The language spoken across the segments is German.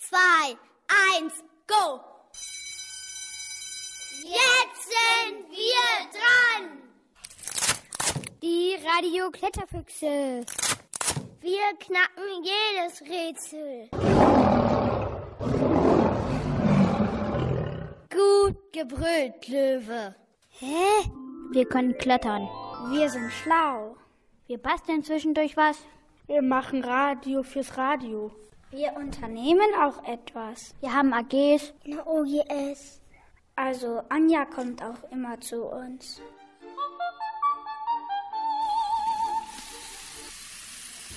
zwei, eins, go! Jetzt sind wir dran! Die Radio-Kletterfüchse. Wir knacken jedes Rätsel. Gut gebrüllt, Löwe. Hä? Wir können klettern. Wir sind schlau. Wir basteln zwischendurch was. Wir machen Radio fürs Radio. Wir unternehmen auch etwas. Wir haben AGs. Eine OGS. Also Anja kommt auch immer zu uns.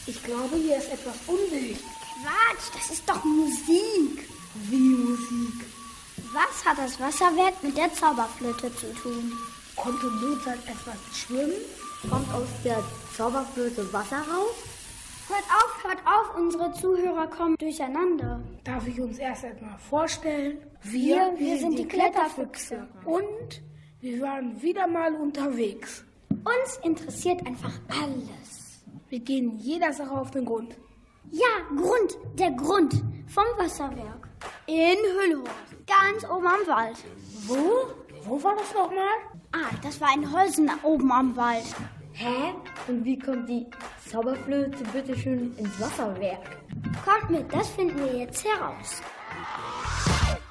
Ich glaube, hier ist etwas undicht. Quatsch, das ist doch Musik. Wie Musik? Was hat das Wasserwerk mit der Zauberflöte zu tun? Konnte Mozart etwas schwimmen? Kommt aus der Zauberflöte Wasser raus? Hört auf, hört auf, unsere Zuhörer kommen durcheinander. Darf ich uns erst einmal vorstellen? Wir, wir sind die Kletterfüchse. Und wir waren wieder mal unterwegs. Uns interessiert einfach alles. Wir gehen jeder Sache auf den Grund. Ja, Grund, der Grund vom Wasserwerk. In Hüllhorst, ganz oben am Wald. Wo? Wo war das nochmal? Ah, das war in Holzen oben am Wald. Hä? Und wie kommt die Zauberflöte bitte schön ins Wasserwerk? Kommt mit, das finden wir jetzt heraus.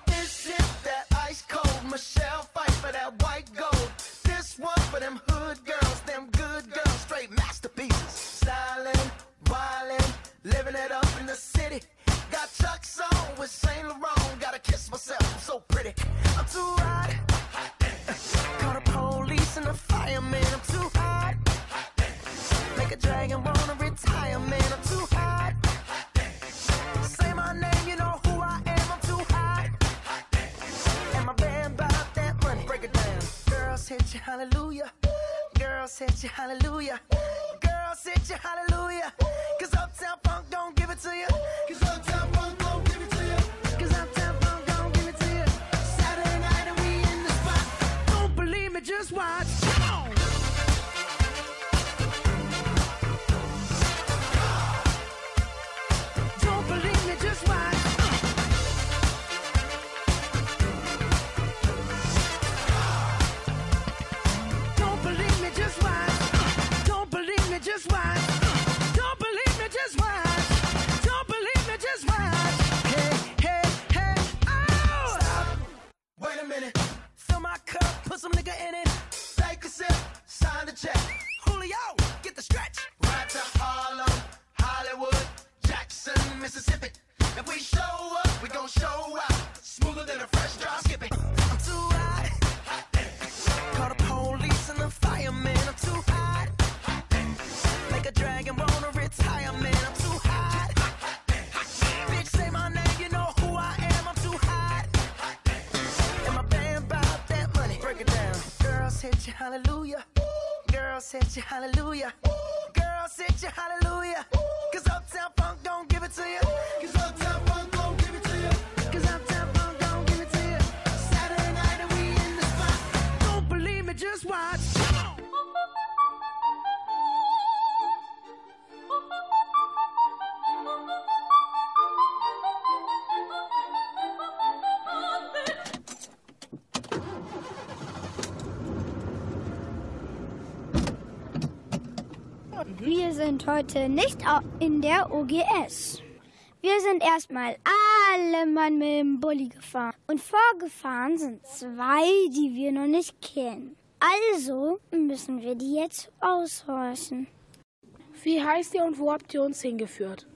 This is that ice cold Michelle fight for that white gold. This one for them hood girls, Girls hit you, hallelujah. Girls hit you, hallelujah. Girls hit you, hallelujah. Girls hit you, hallelujah. Cause Uptown Funk don't give it to you. Sind heute nicht in der OGS. Wir sind erstmal alle Mann mit dem Bulli gefahren. Und vorgefahren sind zwei, die wir noch nicht kennen. Also müssen wir die jetzt aushorchen. Wie heißt ihr und wo habt ihr uns hingeführt?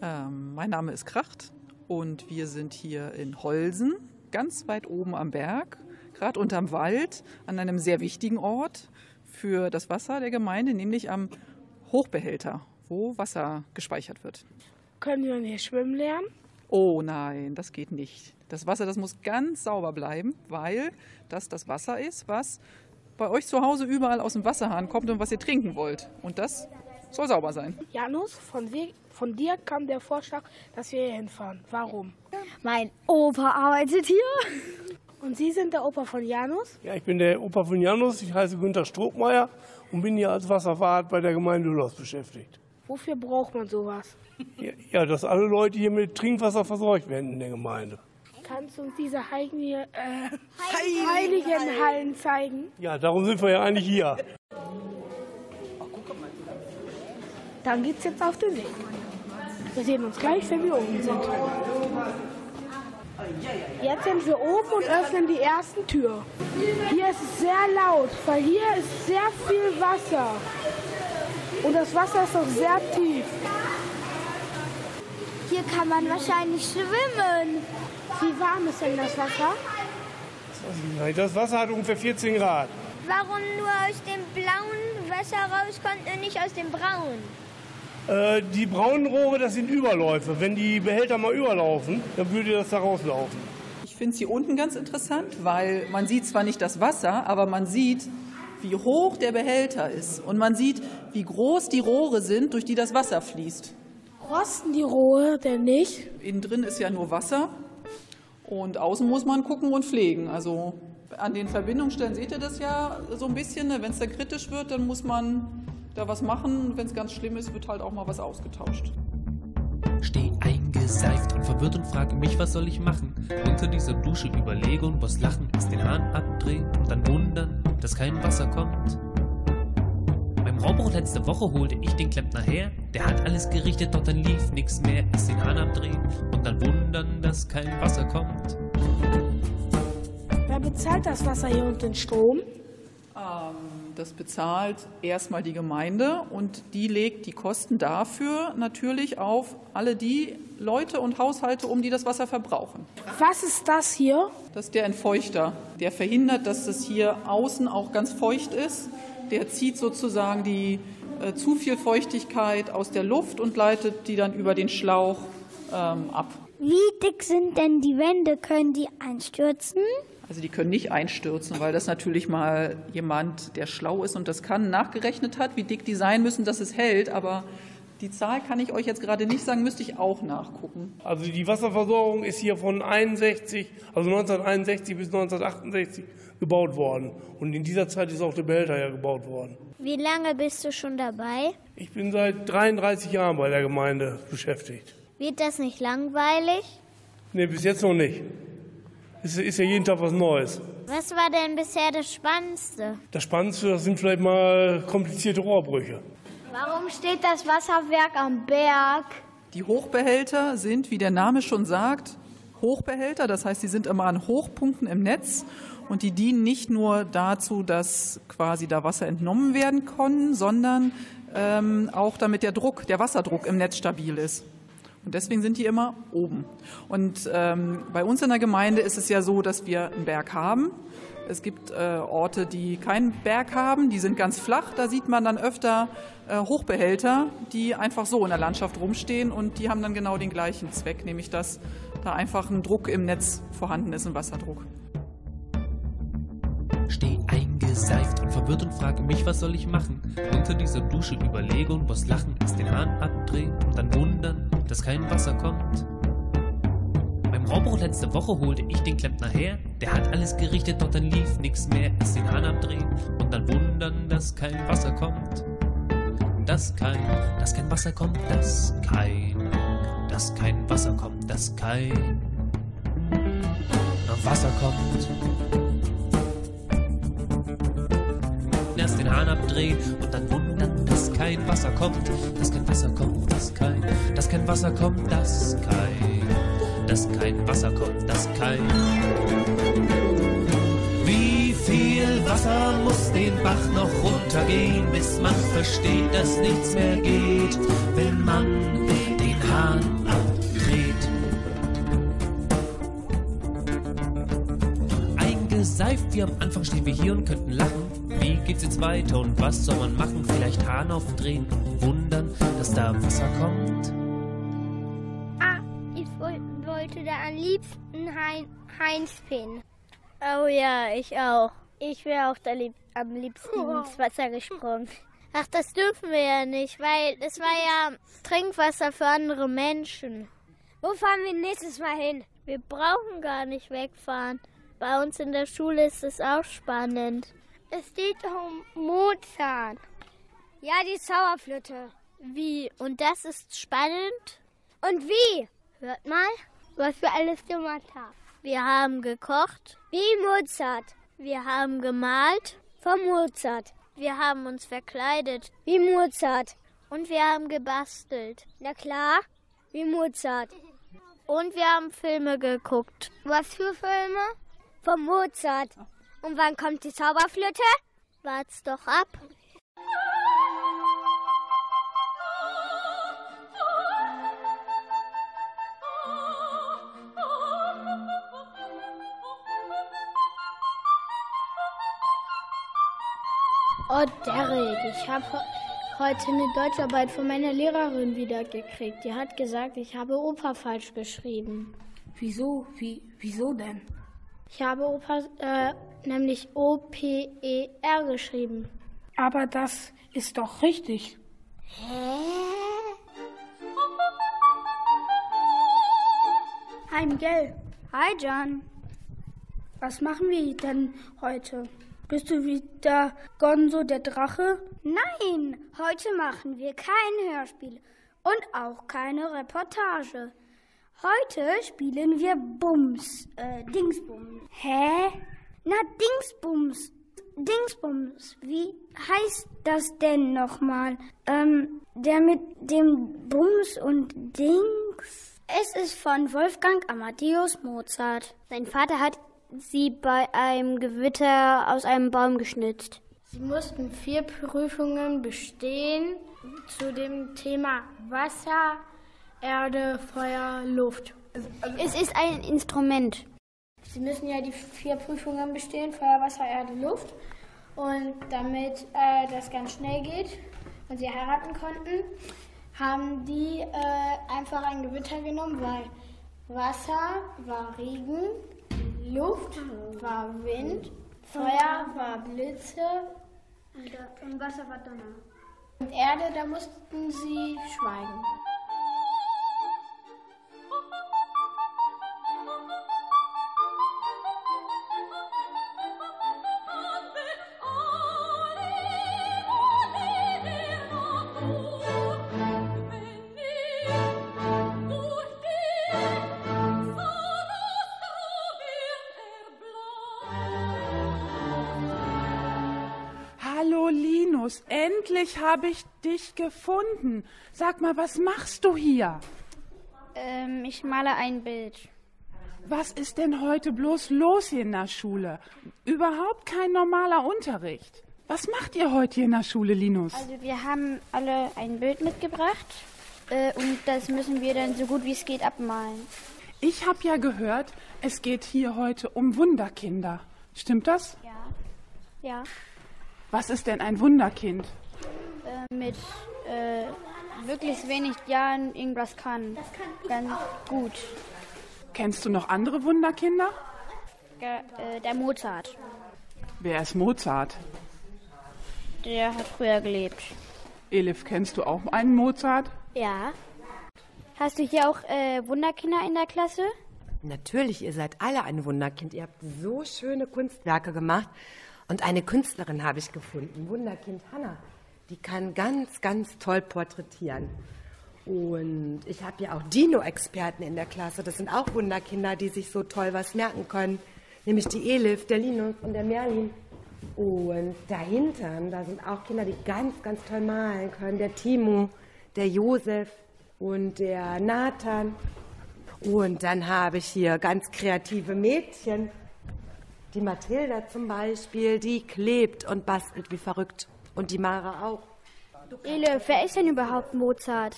Ähm, mein Name ist Kracht und wir sind hier in Holsen, ganz weit oben am Berg, gerade unterm Wald, an einem sehr wichtigen Ort für das Wasser der Gemeinde, nämlich am Hochbehälter, wo Wasser gespeichert wird. Können wir hier schwimmen lernen? Oh nein, das geht nicht. Das Wasser, das muss ganz sauber bleiben, weil das das Wasser ist, was bei euch zu Hause überall aus dem Wasserhahn kommt und was ihr trinken wollt. Und das soll sauber sein. Janus, von, dir- von dir kam der Vorschlag, dass wir hier hinfahren. Warum? Mein Opa arbeitet hier. Und Sie sind der Opa von Janus? Ja, ich bin der Opa von Janus, ich heiße Günter Strohmeier und bin hier als Wasserfahrt bei der Gemeinde Hüllhaus beschäftigt. Wofür braucht man sowas? Ja, ja, dass alle Leute hier mit Trinkwasser versorgt werden in der Gemeinde. Kannst du uns diese heiligen, äh, heiligen Hallen zeigen? Ja, darum sind wir ja eigentlich hier. Dann geht's jetzt auf den Weg. Wir sehen uns gleich, wenn wir oben sind. Jetzt sind wir oben und öffnen die ersten Tür. Hier ist es sehr laut, weil hier ist sehr viel Wasser. Und das Wasser ist auch sehr tief. Hier kann man wahrscheinlich schwimmen. Wie warm ist denn das Wasser? Das Wasser hat ungefähr 14 Grad. Warum nur aus dem blauen Wasser rauskommt und nicht aus dem braunen? Äh, die braunen Rohre, das sind Überläufe. Wenn die Behälter mal überlaufen, dann würde das da rauslaufen. Ich finde es hier unten ganz interessant, weil man sieht zwar nicht das Wasser, aber man sieht, wie hoch der Behälter ist. Und man sieht, wie groß die Rohre sind, durch die das Wasser fließt. Rosten die Rohre denn nicht? Innen drin ist ja nur Wasser und außen muss man gucken und pflegen. Also an den Verbindungsstellen seht ihr das ja so ein bisschen. ne? Wenn es da kritisch wird, dann muss man da was machen. Wenn es ganz schlimm ist, wird halt auch mal was ausgetauscht. Steh eingeseift und verwirrt und frage mich, was soll ich machen? Unter dieser Dusche überlege und muss lachen, erst den Hahn abdrehen und dann wundern, dass kein Wasser kommt. Beim Raubbruch letzte Woche holte ich den Klempner her. Der hat alles gerichtet, doch dann lief nix mehr. Erst den Hahn abdrehen und dann wundern, dass kein Wasser kommt. Wer bezahlt das Wasser hier und den Strom? Das bezahlt erstmal die Gemeinde und die legt die Kosten dafür natürlich auf alle die Leute und Haushalte um, die das Wasser verbrauchen. Was ist das hier? Das ist der Entfeuchter. Der verhindert, dass es hier außen auch ganz feucht ist. Der zieht sozusagen die äh, zu viel Feuchtigkeit aus der Luft und leitet die dann über den Schlauch ähm, ab. Wie dick sind denn die Wände? Können die einstürzen? Also die können nicht einstürzen, weil das natürlich mal jemand, der schlau ist und das kann, nachgerechnet hat, wie dick die sein müssen, dass es hält. Aber die Zahl kann ich euch jetzt gerade nicht sagen, müsste ich auch nachgucken. Also die Wasserversorgung ist hier von 61, also 1961 bis 1968 gebaut worden. Und in dieser Zeit ist auch der Behälter ja gebaut worden. Wie lange bist du schon dabei? Ich bin seit 33 Jahren bei der Gemeinde beschäftigt. Wird das nicht langweilig? Nee, bis jetzt noch nicht. Es ist ja jeden Tag was Neues. Was war denn bisher das Spannendste? Das Spannendste, das sind vielleicht mal komplizierte Rohrbrüche. Warum steht das Wasserwerk am Berg? Die Hochbehälter sind, wie der Name schon sagt, Hochbehälter. Das heißt, sie sind immer an Hochpunkten im Netz und die dienen nicht nur dazu, dass quasi da Wasser entnommen werden kann, sondern ähm, auch damit der Druck, der Wasserdruck im Netz stabil ist. Und deswegen sind die immer oben. Und ähm, bei uns in der Gemeinde ist es ja so, dass wir einen Berg haben. Es gibt äh, Orte, die keinen Berg haben, die sind ganz flach. Da sieht man dann öfter äh, Hochbehälter, die einfach so in der Landschaft rumstehen und die haben dann genau den gleichen Zweck, nämlich dass da einfach ein Druck im Netz vorhanden ist, ein Wasserdruck. Steh eingeseift und verwirrt und frage mich, was soll ich machen? Unter dieser Dusche überlege und muss lachen, erst den Hahn abdrehen und dann wundern, dass kein Wasser kommt. Beim Raubbruch letzte Woche holte ich den Klempner her. Der hat alles gerichtet, doch dann lief nix mehr. Erst den Hahn abdrehen und dann wundern, dass kein Wasser kommt. Dass kein, dass kein Wasser kommt, dass kein, dass kein Wasser kommt, dass kein Wasser kommt. Erst den Hahn abdrehen und dann wundern, dass kein Wasser kommt, dass kein Wasser kommt, dass kein, dass kein Wasser kommt, dass kein, dass kein Wasser kommt, dass kein. Wie viel Wasser muss den Bach noch runtergehen, bis man versteht, dass nichts mehr geht, wenn man den Hahn abdreht? Eingeseift wie am Anfang stehen wir hier und. Wie geht's jetzt weiter und was soll man machen? Vielleicht Hahn aufdrehen und wundern, dass da Wasser kommt. Ah, ich woll- wollte da am liebsten hein Heinz pinnen. Oh ja, ich auch. Ich wäre auch da lieb am liebsten ins Wasser gesprungen. Ach, das dürfen wir ja nicht, weil es war ja Trinkwasser für andere Menschen. Wo fahren wir nächstes Mal hin? Wir brauchen gar nicht wegfahren. Bei uns in der Schule ist es auch spannend. Es geht um Mozart. Ja, die Zauberflöte. Wie? Und das ist spannend? Und wie? Hört mal, was wir alles gemacht haben. Wir haben gekocht, Wie Mozart. wir haben gemalt, Vom Mozart. wir haben uns verkleidet Wie Mozart. und wir haben gebastelt. Na klar, wie Mozart. Und wir haben Filme geguckt. Was für Filme? Vom Mozart. Und wann kommt die Zauberflöte? Wart's doch ab. Oh, Derek, ich habe heute eine Deutscharbeit von meiner Lehrerin wieder gekriegt. Die hat gesagt, ich habe Opa falsch geschrieben. Wieso? Wie, wieso denn? Ich habe Opa äh, nämlich O-P-E-R geschrieben. Aber das ist doch richtig. Hi Miguel, Hi, John. was machen wir denn heute? Bist du wieder Gonzo der Drache? Nein, heute machen wir kein Hörspiel und auch keine Reportage. Heute spielen wir Bums, äh, Dingsbums. Hä? Na, Dingsbums. Dingsbums. Wie heißt das denn nochmal? Ähm, der mit dem Bums und Dings? Es ist von Wolfgang Amadeus Mozart. Sein Vater hat sie bei einem Gewitter aus einem Baum geschnitzt. Sie mussten vier Prüfungen bestehen zu dem Thema Wasser, Erde, Feuer, Luft. Es ist ein Instrument. Sie müssen ja die vier Prüfungen bestehen, Feuer, Wasser, Erde, Luft. Und damit äh, das ganz schnell geht und sie heiraten konnten, haben die äh, einfach ein Gewitter genommen, weil Wasser war Regen, Luft war Wind, Feuer war Blitze Und Wasser war Donner. und Erde, da mussten sie schweigen. Endlich habe ich dich gefunden. Sag mal, was machst du hier? Ähm, ich male ein Bild. Was ist denn heute bloß los hier in der Schule? Überhaupt kein normaler Unterricht. Was macht ihr heute hier in der Schule, Linus? Also wir haben alle ein Bild mitgebracht äh, und das müssen wir dann so gut wie es geht abmalen. Ich habe ja gehört, es geht hier heute um Wunderkinder. Stimmt das? Ja. Ja. Was ist denn ein Wunderkind? Mit äh, wirklich wenig Jahren irgendwas kann. Das kann Ganz gut. Kennst du noch andere Wunderkinder? Der, äh, der Mozart, Wer ist Mozart? der hat früher gelebt. Elif, kennst du auch einen Mozart? Ja. Hast du hier auch äh, Wunderkinder in der Klasse? Natürlich, ihr seid alle ein Wunderkind. Ihr habt so schöne Kunstwerke gemacht. Und eine Künstlerin habe ich gefunden, Wunderkind Hanna. Die kann ganz, ganz toll porträtieren. Und ich habe ja auch Dino-Experten in der Klasse. Das sind auch Wunderkinder, die sich so toll was merken können. Nämlich die Elif, der Linus und der Merlin. Und dahinter, da sind auch Kinder, die ganz, ganz toll malen können. Der Timo, der Josef und der Nathan. Und dann habe ich hier ganz kreative Mädchen. Die Mathilda zum Beispiel, die klebt und bastelt wie verrückt. Und die Mara auch. Ele, wer ist denn überhaupt Mozart?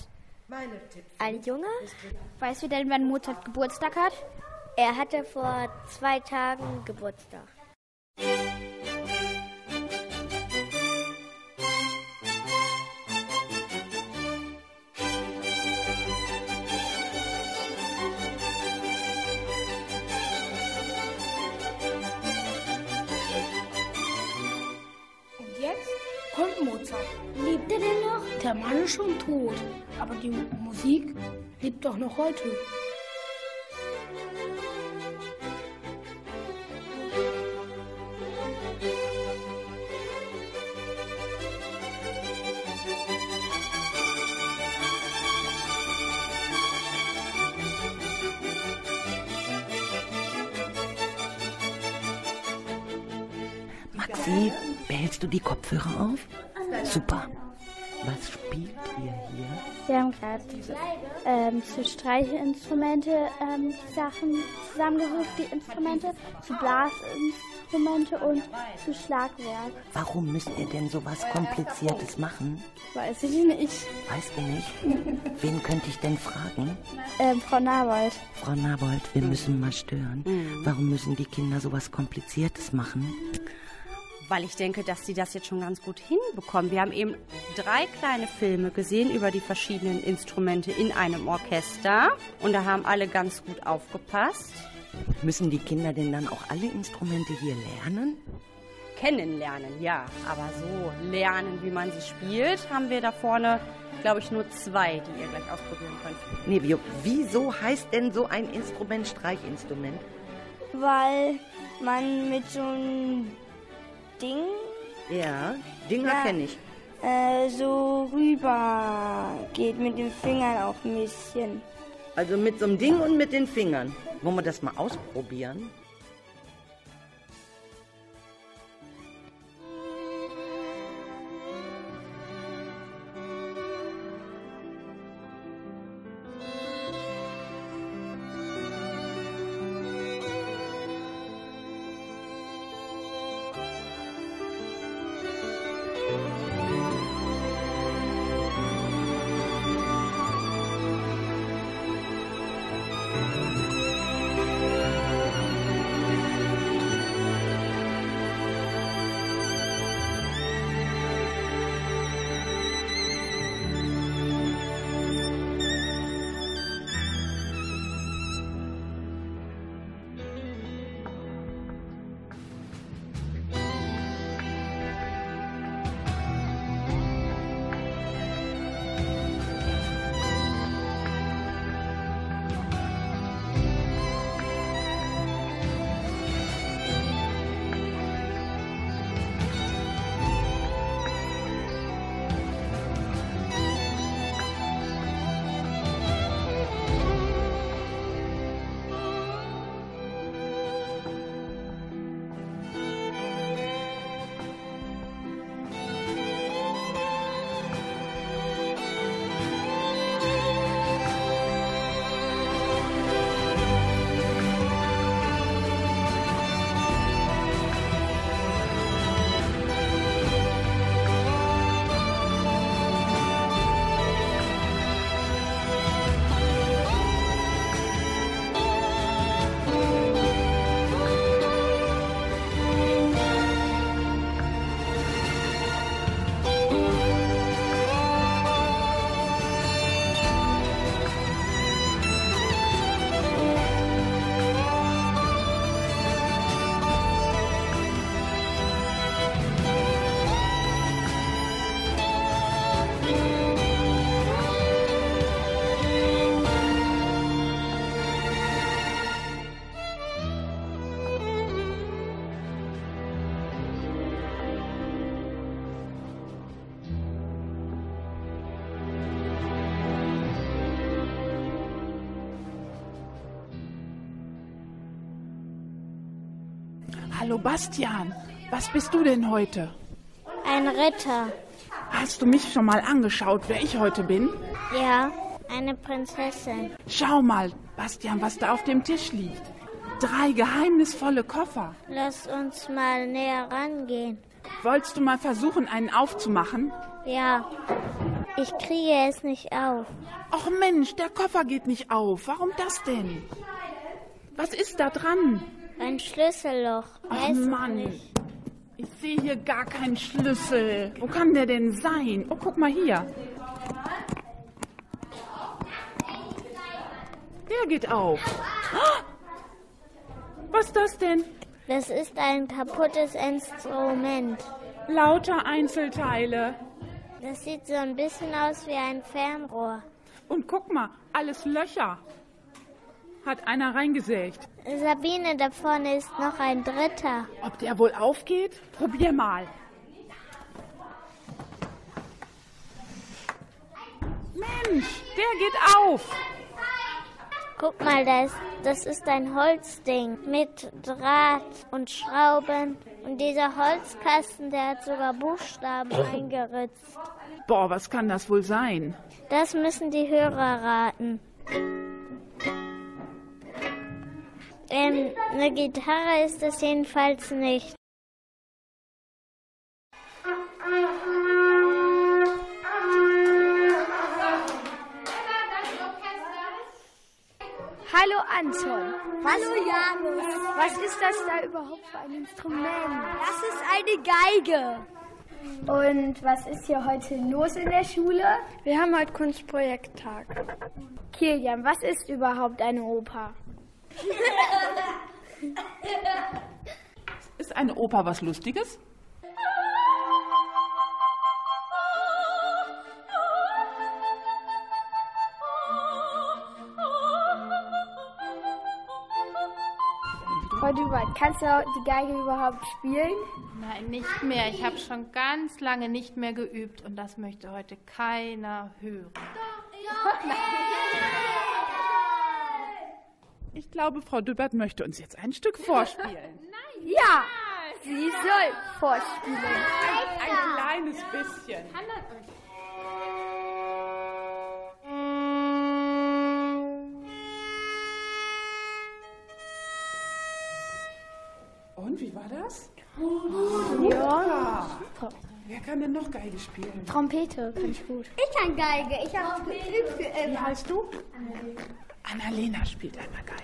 Ein Junge? Weißt du denn, wann Mozart Geburtstag hat? Er hatte vor zwei Tagen Geburtstag. Der Mann ist schon tot, aber die Musik lebt doch noch heute. Maxi, behältst du die Kopfhörer auf? Super. Wir haben gerade ähm, zu Streichinstrumente ähm, die Sachen zusammengesucht, die Instrumente, zu Blasinstrumente und zu Schlagwerk. Warum müsst ihr denn so was Kompliziertes machen? Weiß ich nicht. Weißt du nicht? Wen könnte ich denn fragen? Ähm, Frau Nabold. Frau Nabold, wir müssen mal stören. Warum müssen die Kinder so was Kompliziertes machen? Weil ich denke, dass sie das jetzt schon ganz gut hinbekommen. Wir haben eben drei kleine Filme gesehen über die verschiedenen Instrumente in einem Orchester und da haben alle ganz gut aufgepasst. Müssen die Kinder denn dann auch alle Instrumente hier lernen? Kennenlernen, ja, aber so lernen, wie man sie spielt, haben wir da vorne, glaube ich, nur zwei, die ihr gleich ausprobieren könnt. Nevio, wieso heißt denn so ein Instrument Streichinstrument? Weil man mit so einem Ding Ja, Dinger Ja. kenne ich. äh, so rüber geht mit den Fingern auch ein bisschen. Also mit so einem Ding und mit den Fingern. Wollen wir das mal ausprobieren? Hallo Bastian, was bist du denn heute? Ein Ritter. Hast du mich schon mal angeschaut, wer ich heute bin? Ja, eine Prinzessin. Schau mal, Bastian, was da auf dem Tisch liegt. Drei geheimnisvolle Koffer. Lass uns mal näher rangehen. Wolltest du mal versuchen, einen aufzumachen? Ja, ich kriege es nicht auf. Och Mensch, der Koffer geht nicht auf. Warum das denn? Was ist da dran? Ein Schlüsselloch. Ach Mann, nicht. ich sehe hier gar keinen Schlüssel. Wo kann der denn sein? Oh, guck mal hier. Der geht auf. Ah! Was ist das denn? Das ist ein kaputtes Instrument. Lauter Einzelteile. Das sieht so ein bisschen aus wie ein Fernrohr. Und guck mal, alles Löcher. Hat einer reingesägt. Sabine, da vorne ist noch ein dritter. Ob der wohl aufgeht? Probier mal. Mensch, der geht auf. Guck mal, das, das ist ein Holzding mit Draht und Schrauben. Und dieser Holzkasten, der hat sogar Buchstaben eingeritzt. Boah, was kann das wohl sein? Das müssen die Hörer raten. Ähm, eine Gitarre ist es jedenfalls nicht. Hallo Anton. Hallo Janus. Was ist das da überhaupt für ein Instrument? Das ist eine Geige. Und was ist hier heute los in der Schule? Wir haben heute Kunstprojekttag. Kilian, was ist überhaupt eine Oper? Ist eine Oper was Lustiges? Frau Duwald, kannst du die Geige überhaupt spielen? Nein, nicht mehr. Ich habe schon ganz lange nicht mehr geübt und das möchte heute keiner hören. Ich glaube, Frau Dübert möchte uns jetzt ein Stück vorspielen. Ja, sie soll vorspielen. Ein, ein kleines bisschen. Und wie war das? Ja. Wer kann denn noch Geige spielen? Trompete kann ich gut. Ich kann Geige. Ich habe geübt für Wie heißt du? Annalena spielt einmal Geige.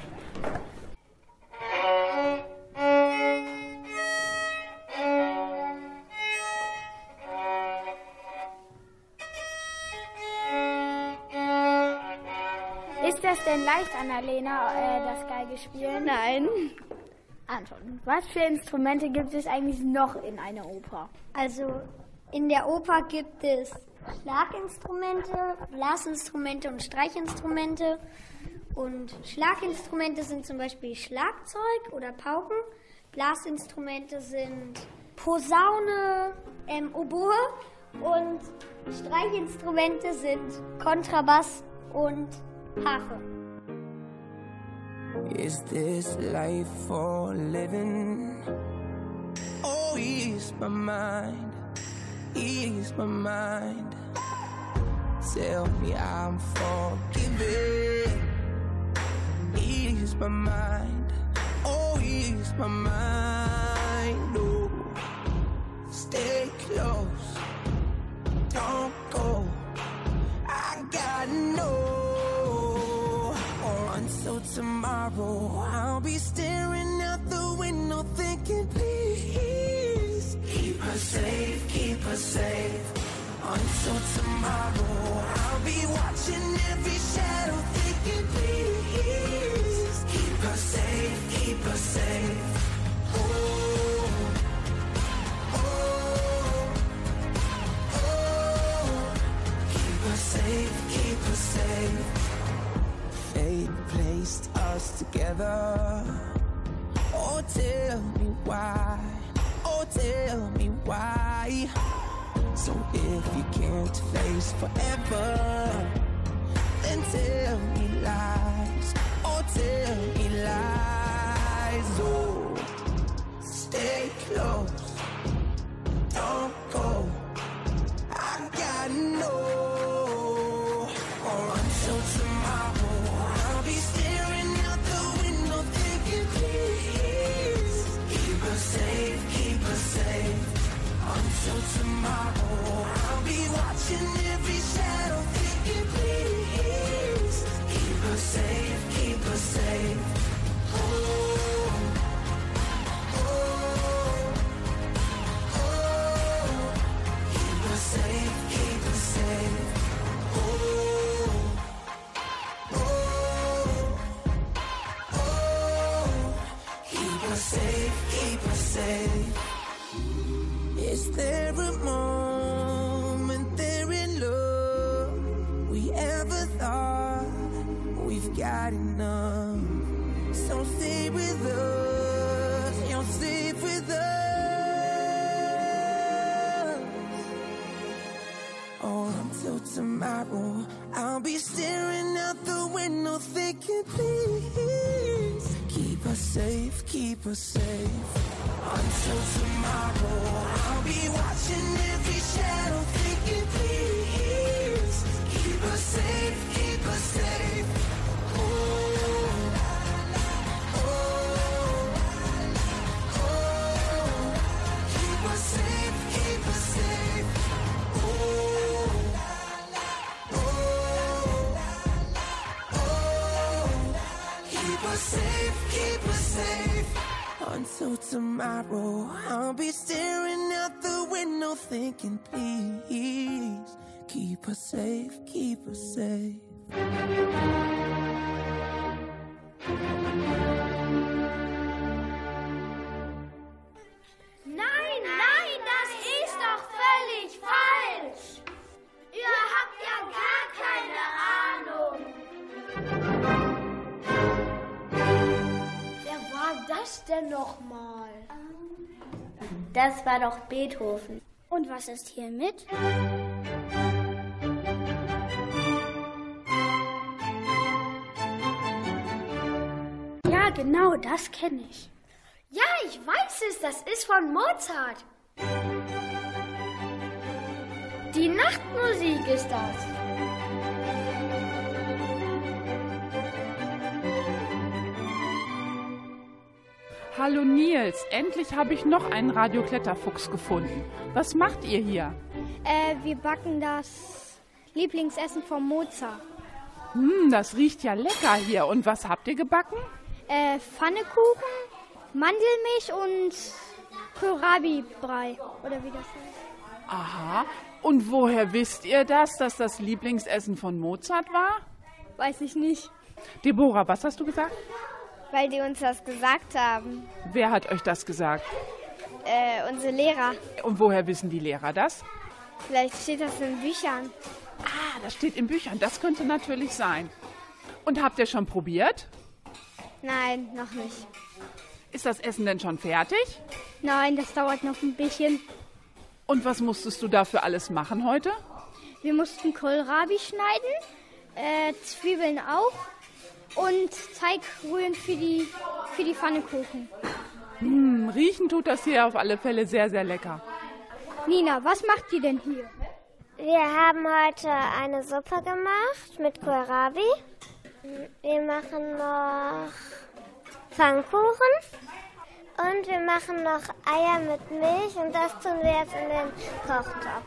Ist das denn leicht, Annalena, äh, das Geige spielen? Nein. Anton, was für Instrumente gibt es eigentlich noch in einer Oper? Also in der Oper gibt es Schlaginstrumente, Blasinstrumente und Streichinstrumente. Und Schlaginstrumente sind zum Beispiel Schlagzeug oder Pauken. Blasinstrumente sind Posaune, ähm, Oboe. Und Streichinstrumente sind Kontrabass und Harfe. Is this life for living? Oh, ease my mind, ease my mind. Tell me I'm forgiven. Ease my mind, oh, ease my mind. Oh, stay close, don't go. I gotta know. Until tomorrow, I'll be staring out the window thinking, please keep her safe, keep her safe. Until tomorrow, I'll be watching every shadow thinking, forever, then tell me lies. Oh, tell me lies. Oh, stay close. say tomorrow, I'll be staring out the window thinking, please keep us safe, keep us safe. Das denn nochmal? Das war doch Beethoven. Und was ist hier mit? Ja, genau, das kenne ich. Ja, ich weiß es, das ist von Mozart. Die Nachtmusik ist das. Hallo Nils, endlich habe ich noch einen Radiokletterfuchs gefunden. Was macht ihr hier? Äh, wir backen das Lieblingsessen von Mozart. Hm, das riecht ja lecker hier. Und was habt ihr gebacken? Äh, Pfannekuchen, Mandelmilch und Kohlrabi-Brei. Oder wie das heißt. Aha. Und woher wisst ihr das, dass das Lieblingsessen von Mozart war? Weiß ich nicht. Deborah, was hast du gesagt? Weil die uns das gesagt haben. Wer hat euch das gesagt? Äh, unsere Lehrer. Und woher wissen die Lehrer das? Vielleicht steht das in Büchern. Ah, das steht in Büchern. Das könnte natürlich sein. Und habt ihr schon probiert? Nein, noch nicht. Ist das Essen denn schon fertig? Nein, das dauert noch ein bisschen. Und was musstest du dafür alles machen heute? Wir mussten Kohlrabi schneiden, äh, Zwiebeln auch und Teig rühren für die, für die Pfannekuchen. Hm, riechen tut das hier auf alle Fälle sehr, sehr lecker. Nina, was macht ihr denn hier? Wir haben heute eine Suppe gemacht mit Kohlrabi. Wir machen noch Pfannkuchen. Und wir machen noch Eier mit Milch und das tun wir jetzt in den Kochtopf.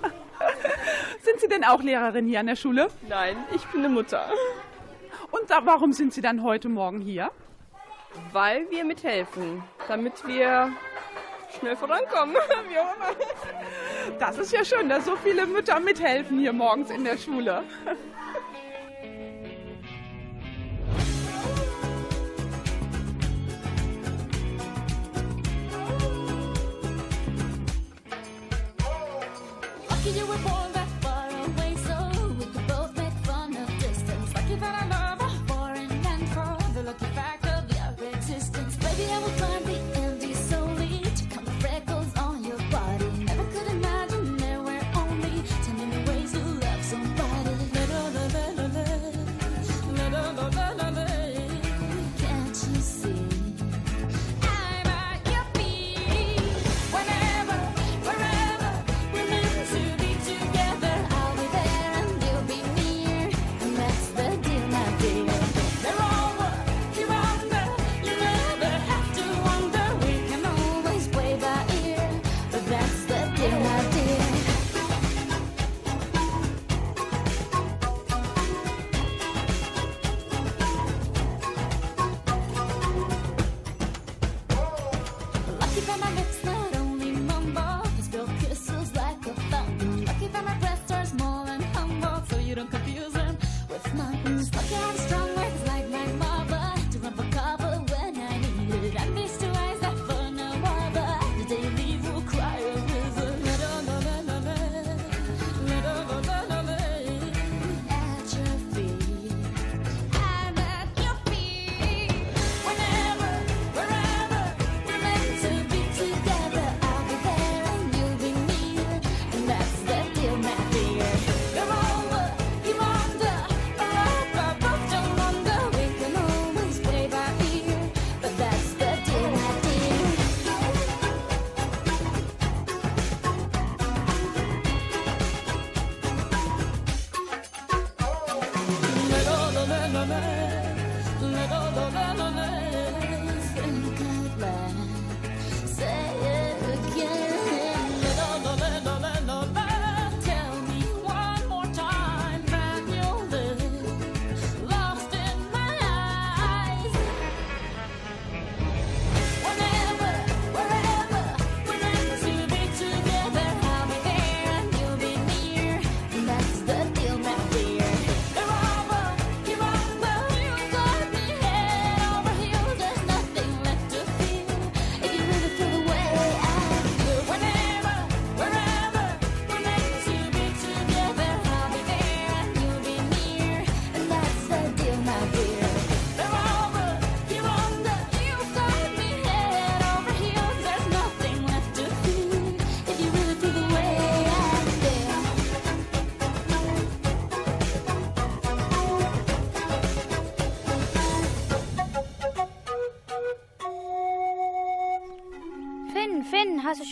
Sind Sie denn auch Lehrerin hier an der Schule? Nein, ich bin eine Mutter. Und da, warum sind Sie dann heute Morgen hier? Weil wir mithelfen, damit wir schnell vorankommen. Das ist ja schön, dass so viele Mütter mithelfen hier morgens in der Schule.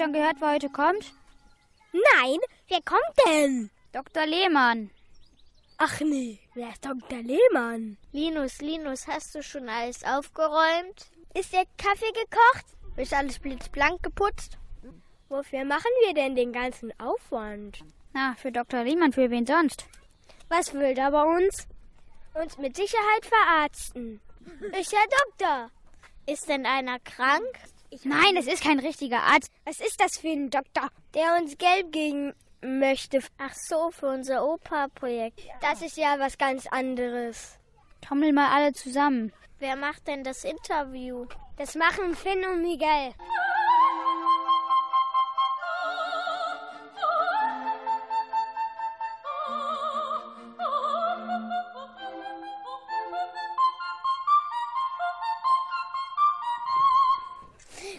Schon gehört, wer heute kommt? Nein, wer kommt denn? Dr. Lehmann. Ach nee, wer ist Dr. Lehmann? Linus, Linus, hast du schon alles aufgeräumt? Ist der Kaffee gekocht? Ist alles blitzblank geputzt? Wofür machen wir denn den ganzen Aufwand? Na, für Dr. Lehmann, für wen sonst? Was will der bei uns? Uns mit Sicherheit verarzten. Ist ja Doktor. Ist denn einer krank? Nein, das ist kein richtiger Arzt. Was ist das für ein Doktor, der uns Geld geben möchte? Ach so, für unser Opa-Projekt. Das ist ja was ganz anderes. Trommel mal alle zusammen. Wer macht denn das Interview? Das machen Finn und Miguel.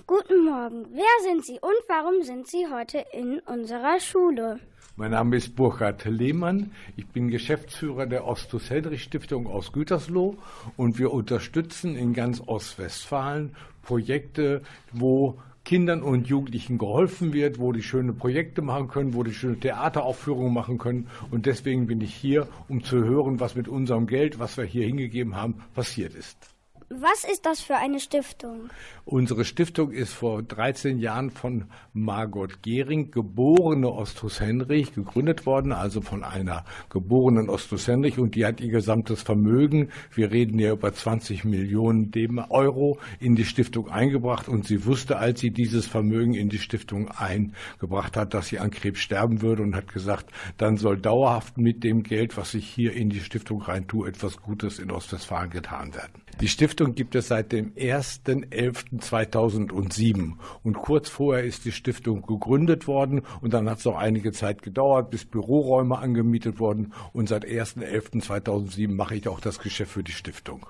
Guten Morgen. Wer sind Sie und warum sind Sie heute in unserer Schule? Mein Name ist Burkhard Lehmann. Ich bin Geschäftsführer der Ostus-Helrich-Stiftung aus Gütersloh und wir unterstützen in ganz Ostwestfalen Projekte, wo Kindern und Jugendlichen geholfen wird, wo die schöne Projekte machen können, wo die schöne Theateraufführungen machen können. Und deswegen bin ich hier, um zu hören, was mit unserem Geld, was wir hier hingegeben haben, passiert ist. Was ist das für eine Stiftung? Unsere Stiftung ist vor 13 Jahren von Margot Gehring, geborene Ostus Henrich, gegründet worden, also von einer geborenen Ostus Henrich und die hat ihr gesamtes Vermögen, wir reden ja über 20 Millionen Euro, in die Stiftung eingebracht und sie wusste, als sie dieses Vermögen in die Stiftung eingebracht hat, dass sie an Krebs sterben würde und hat gesagt, dann soll dauerhaft mit dem Geld, was ich hier in die Stiftung rein tue, etwas Gutes in Ostwestfalen getan werden. Die Stiftung gibt es seit dem 1.11.2007 und kurz vorher ist die Stiftung gegründet worden und dann hat es noch einige Zeit gedauert, bis Büroräume angemietet wurden und seit 1.11.2007 mache ich auch das Geschäft für die Stiftung.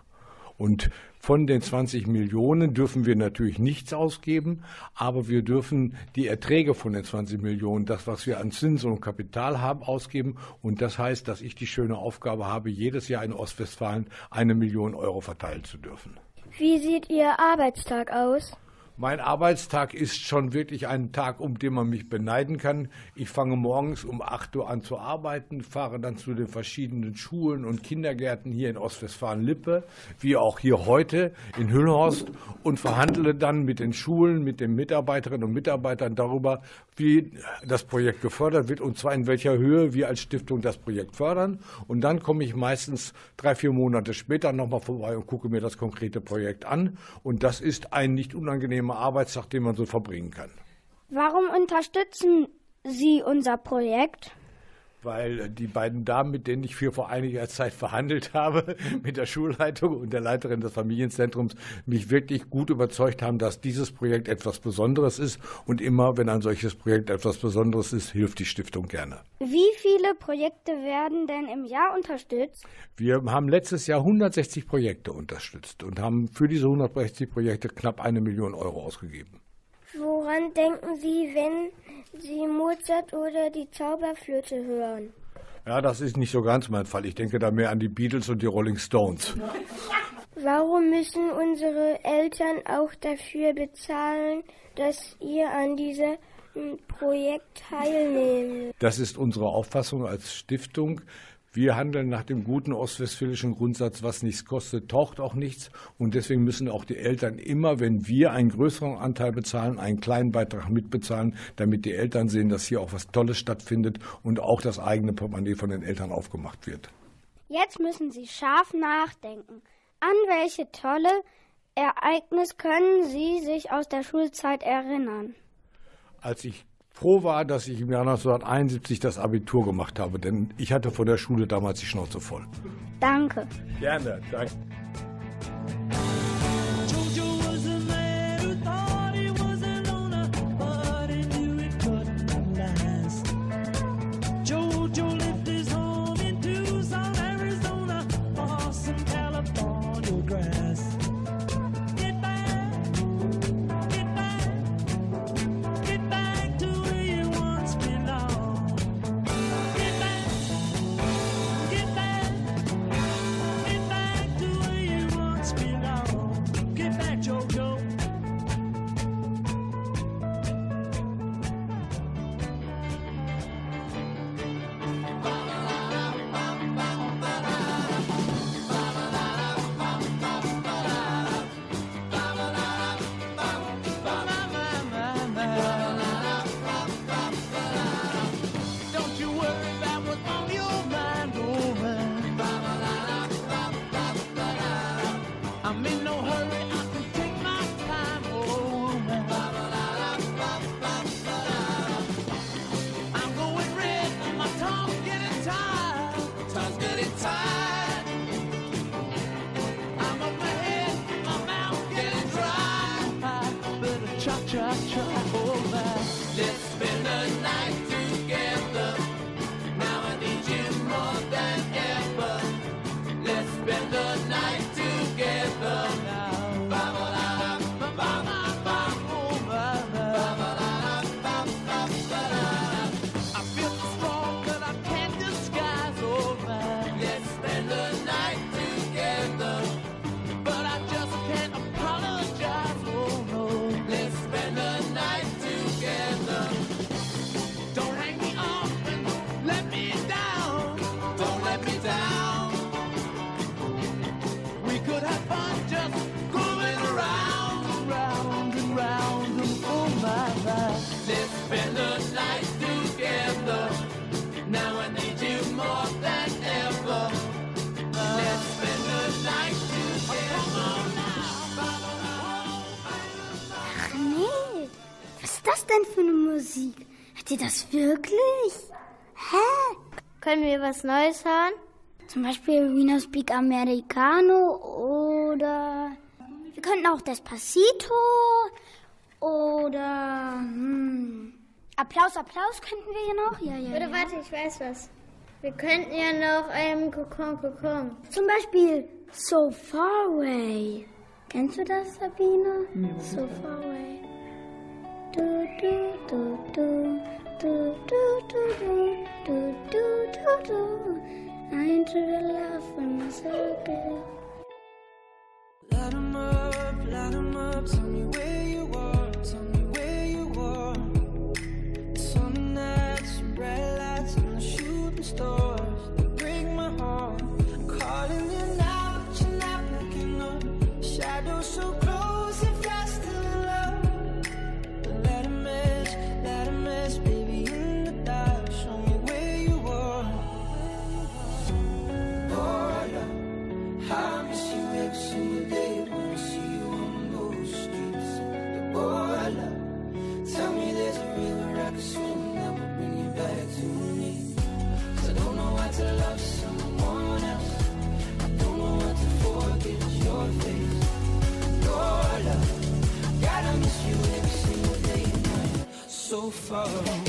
Und von den 20 Millionen dürfen wir natürlich nichts ausgeben, aber wir dürfen die Erträge von den 20 Millionen, das, was wir an Zinsen und Kapital haben, ausgeben. Und das heißt, dass ich die schöne Aufgabe habe, jedes Jahr in Ostwestfalen eine Million Euro verteilen zu dürfen. Wie sieht Ihr Arbeitstag aus? Mein Arbeitstag ist schon wirklich ein Tag, um den man mich beneiden kann. Ich fange morgens um 8 Uhr an zu arbeiten, fahre dann zu den verschiedenen Schulen und Kindergärten hier in Ostwestfalen-Lippe, wie auch hier heute in Hüllhorst und verhandle dann mit den Schulen, mit den Mitarbeiterinnen und Mitarbeitern darüber, wie das Projekt gefördert wird und zwar in welcher Höhe wir als Stiftung das Projekt fördern. Und dann komme ich meistens drei, vier Monate später nochmal vorbei und gucke mir das konkrete Projekt an. Und das ist ein nicht unangenehmer Arbeitstag, den man so verbringen kann. Warum unterstützen Sie unser Projekt? Weil die beiden Damen, mit denen ich für vor einiger Zeit verhandelt habe, mit der Schulleitung und der Leiterin des Familienzentrums, mich wirklich gut überzeugt haben, dass dieses Projekt etwas Besonderes ist. Und immer, wenn ein solches Projekt etwas Besonderes ist, hilft die Stiftung gerne. Wie viele Projekte werden denn im Jahr unterstützt? Wir haben letztes Jahr 160 Projekte unterstützt und haben für diese 160 Projekte knapp eine Million Euro ausgegeben. Woran denken Sie, wenn Sie Mozart oder die Zauberflöte hören? Ja, das ist nicht so ganz mein Fall. Ich denke da mehr an die Beatles und die Rolling Stones. Warum müssen unsere Eltern auch dafür bezahlen, dass ihr an diesem Projekt teilnehmt? Das ist unsere Auffassung als Stiftung. Wir handeln nach dem guten ostwestfälischen Grundsatz, was nichts kostet, taucht auch nichts. Und deswegen müssen auch die Eltern immer, wenn wir einen größeren Anteil bezahlen, einen kleinen Beitrag mitbezahlen, damit die Eltern sehen, dass hier auch was Tolles stattfindet und auch das eigene Portemonnaie von den Eltern aufgemacht wird. Jetzt müssen Sie scharf nachdenken. An welche tolle Ereignis können Sie sich aus der Schulzeit erinnern? Als ich froh war, dass ich im Jahr 1971 das Abitur gemacht habe, denn ich hatte von der Schule damals die Schnauze voll. Danke. Gerne, danke. Können wir was Neues hören? Zum Beispiel Vino Speak Americano oder wir könnten auch Despacito oder hm, Applaus, Applaus könnten wir hier noch. Ja, ja, oder ja. warte, ich weiß was. Wir könnten ja noch ähm, Kokon, Kokon. Zum Beispiel So Far Away. Kennst du das, Sabine? Ja. So Far Away. Du, du, du, du. do do do do do do do do. I enter the love when my circle. Light 'em up, light 'em up. Tell me where you are, tell me where you are. Some nights, red lights and the shooting stars. They break my heart. Calling you now, but you're not picking up. Shadows so close, if you're still in love. But let 'em miss, let 'em miss, baby. love.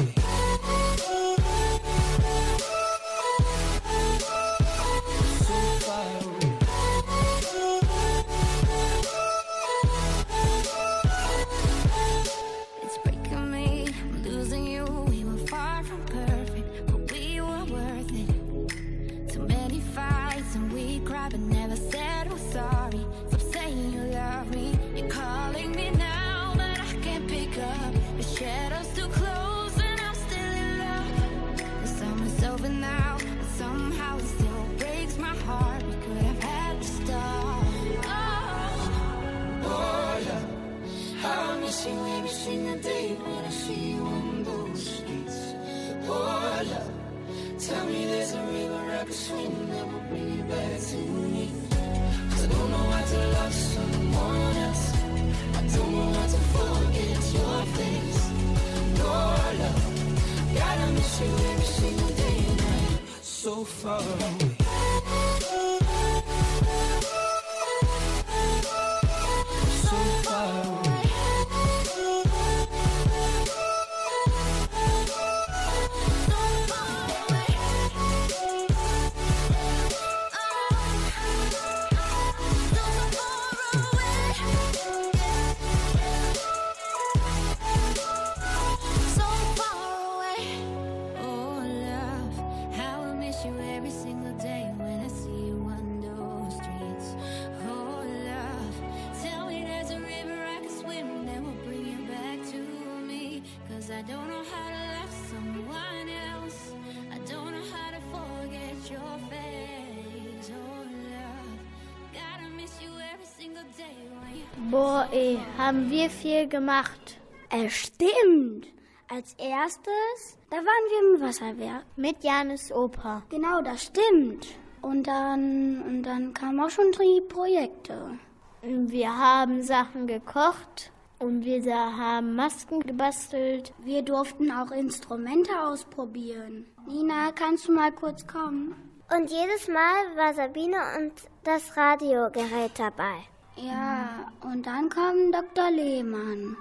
VE haben wir viel gemacht. Es stimmt. Als erstes, da waren wir im Wasserwerk. Mit Janis Opa. Genau, das stimmt. Und dann, und dann kamen auch schon die Projekte. Wir haben Sachen gekocht und wir haben Masken gebastelt. Wir durften auch Instrumente ausprobieren. Nina, kannst du mal kurz kommen? Und jedes Mal war Sabine und das Radiogerät dabei. Ja, und dann kam Dr. Lehmann.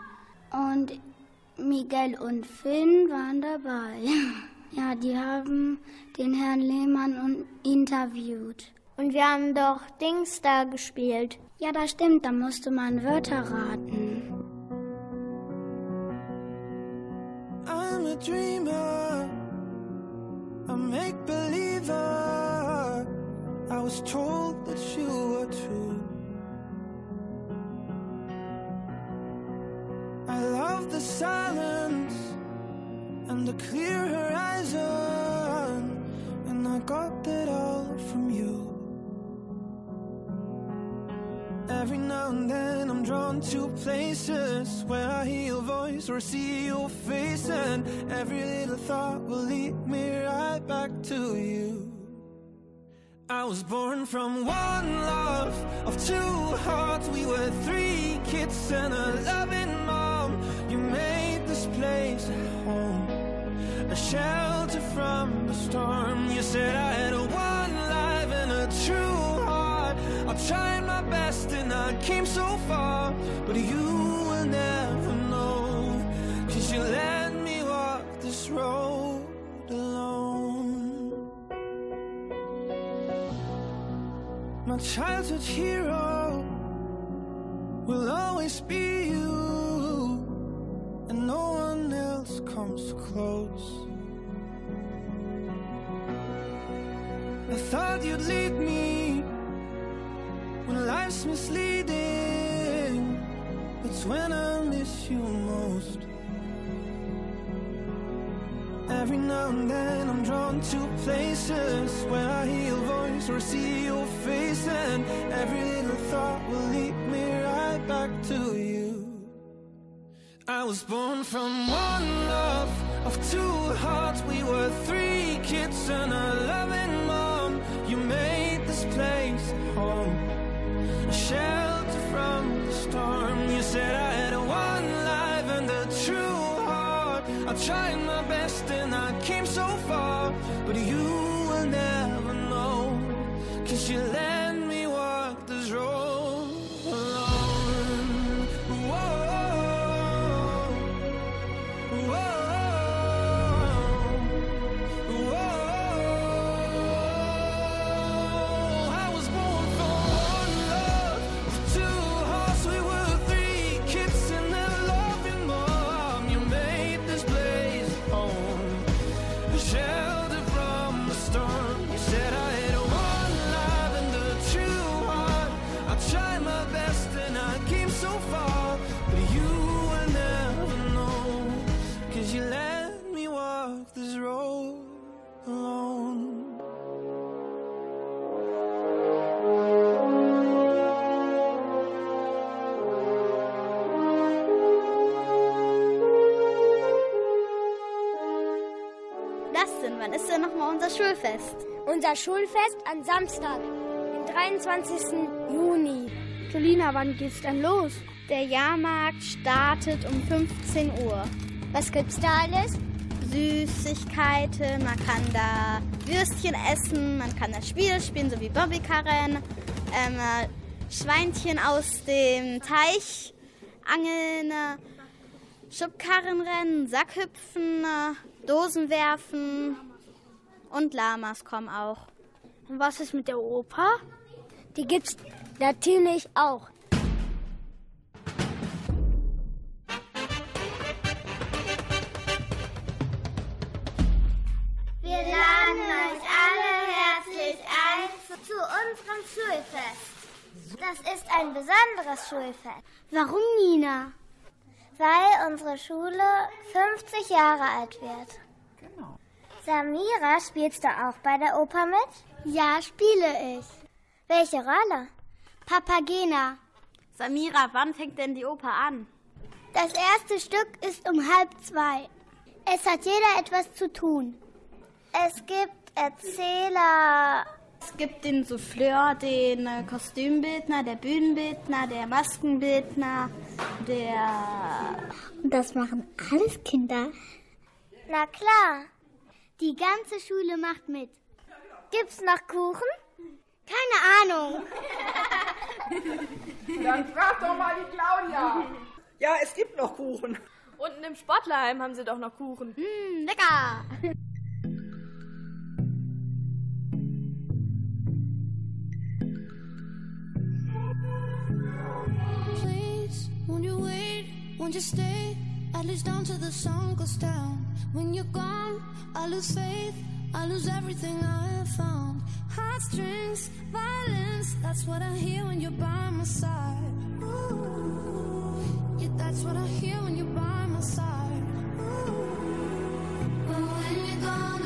Und Miguel und Finn waren dabei. Ja, die haben den Herrn Lehmann interviewt. Und wir haben doch Dings da gespielt. Ja, das stimmt, da musste man Wörter raten. I'm a dreamer, a make believer. I was told that you were true. I love the silence and the clear horizon, and I got that all from you. Every now and then I'm drawn to places where I hear your voice or see your face, and every little thought will lead me right back to you. I was born from one love of two hearts. We were three kids and a loving place a home, a shelter from the storm. You said I had a one life and a true heart. I tried my best and I came so far, but you will never know. Cause you let me walk this road alone. My childhood hero will always be you, and no one comes close. I thought you'd lead me when life's misleading. It's when I miss you most. Every now and then I'm drawn to places where I hear your voice or see your face, and every little thought will lead me right back to you. I was born from one love of two hearts. We were three kids and a loving mom. You made this place home, a shelter from the storm. You said I had one life and a true heart. I tried my best and I came so far, but you will never know. Cause you let Schulfest? Unser Schulfest am Samstag, den 23. Juni. Julina, wann geht's denn los? Der Jahrmarkt startet um 15 Uhr. Was gibt's da alles? Süßigkeiten, man kann da Würstchen essen, man kann da Spiele spielen, so wie Bobbykarren, ähm, äh, Schweinchen aus dem Teich angeln, äh, Schubkarrenrennen, Sackhüpfen, äh, Dosen werfen und Lamas kommen auch. Und was ist mit der Oper? Die gibt's natürlich auch. Wir laden euch alle herzlich ein zu unserem Schulfest. Das ist ein besonderes Schulfest. Warum, Nina? Weil unsere Schule 50 Jahre alt wird. Samira, spielst du auch bei der Oper mit? Ja, spiele ich. Welche Rolle? Papagena. Samira, wann fängt denn die Oper an? Das erste Stück ist um halb zwei. Es hat jeder etwas zu tun. Es gibt Erzähler Es gibt den Souffleur, den äh, Kostümbildner, der Bühnenbildner, der Maskenbildner, der... Und das machen alles Kinder? Na klar. Die ganze Schule macht mit. Gibt's noch Kuchen? Keine Ahnung. Dann frag doch mal die Claudia. Ja, es gibt noch Kuchen. Unten im Sportlerheim haben sie doch noch Kuchen. Mm, lecker. Please, won't you wait? Won't you stay? At least down till the sun goes down. When you're gone, I lose faith. I lose everything I have found. Heartstrings, violence. That's what I hear when you're by my side. Ooh, yeah, that's what I hear when you're by my side. Ooh. But when you're gone,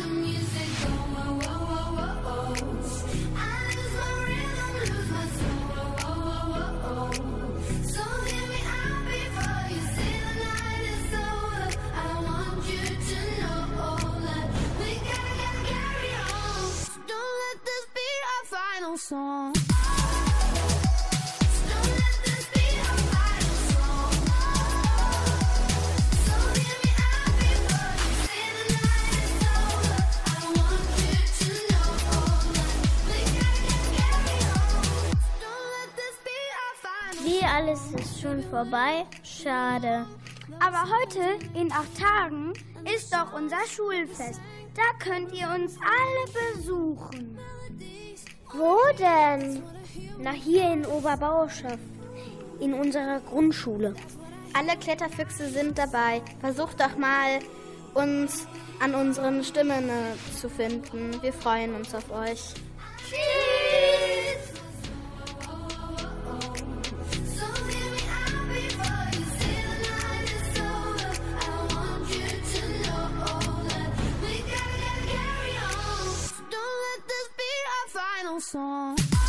schon vorbei? Schade. Aber heute, in acht Tagen, ist doch unser Schulfest. Da könnt ihr uns alle besuchen. Wo denn? Na, hier in Oberbauerschaft. In unserer Grundschule. Alle Kletterfüchse sind dabei. Versucht doch mal, uns an unseren Stimmen äh, zu finden. Wir freuen uns auf euch. Tschüss! song.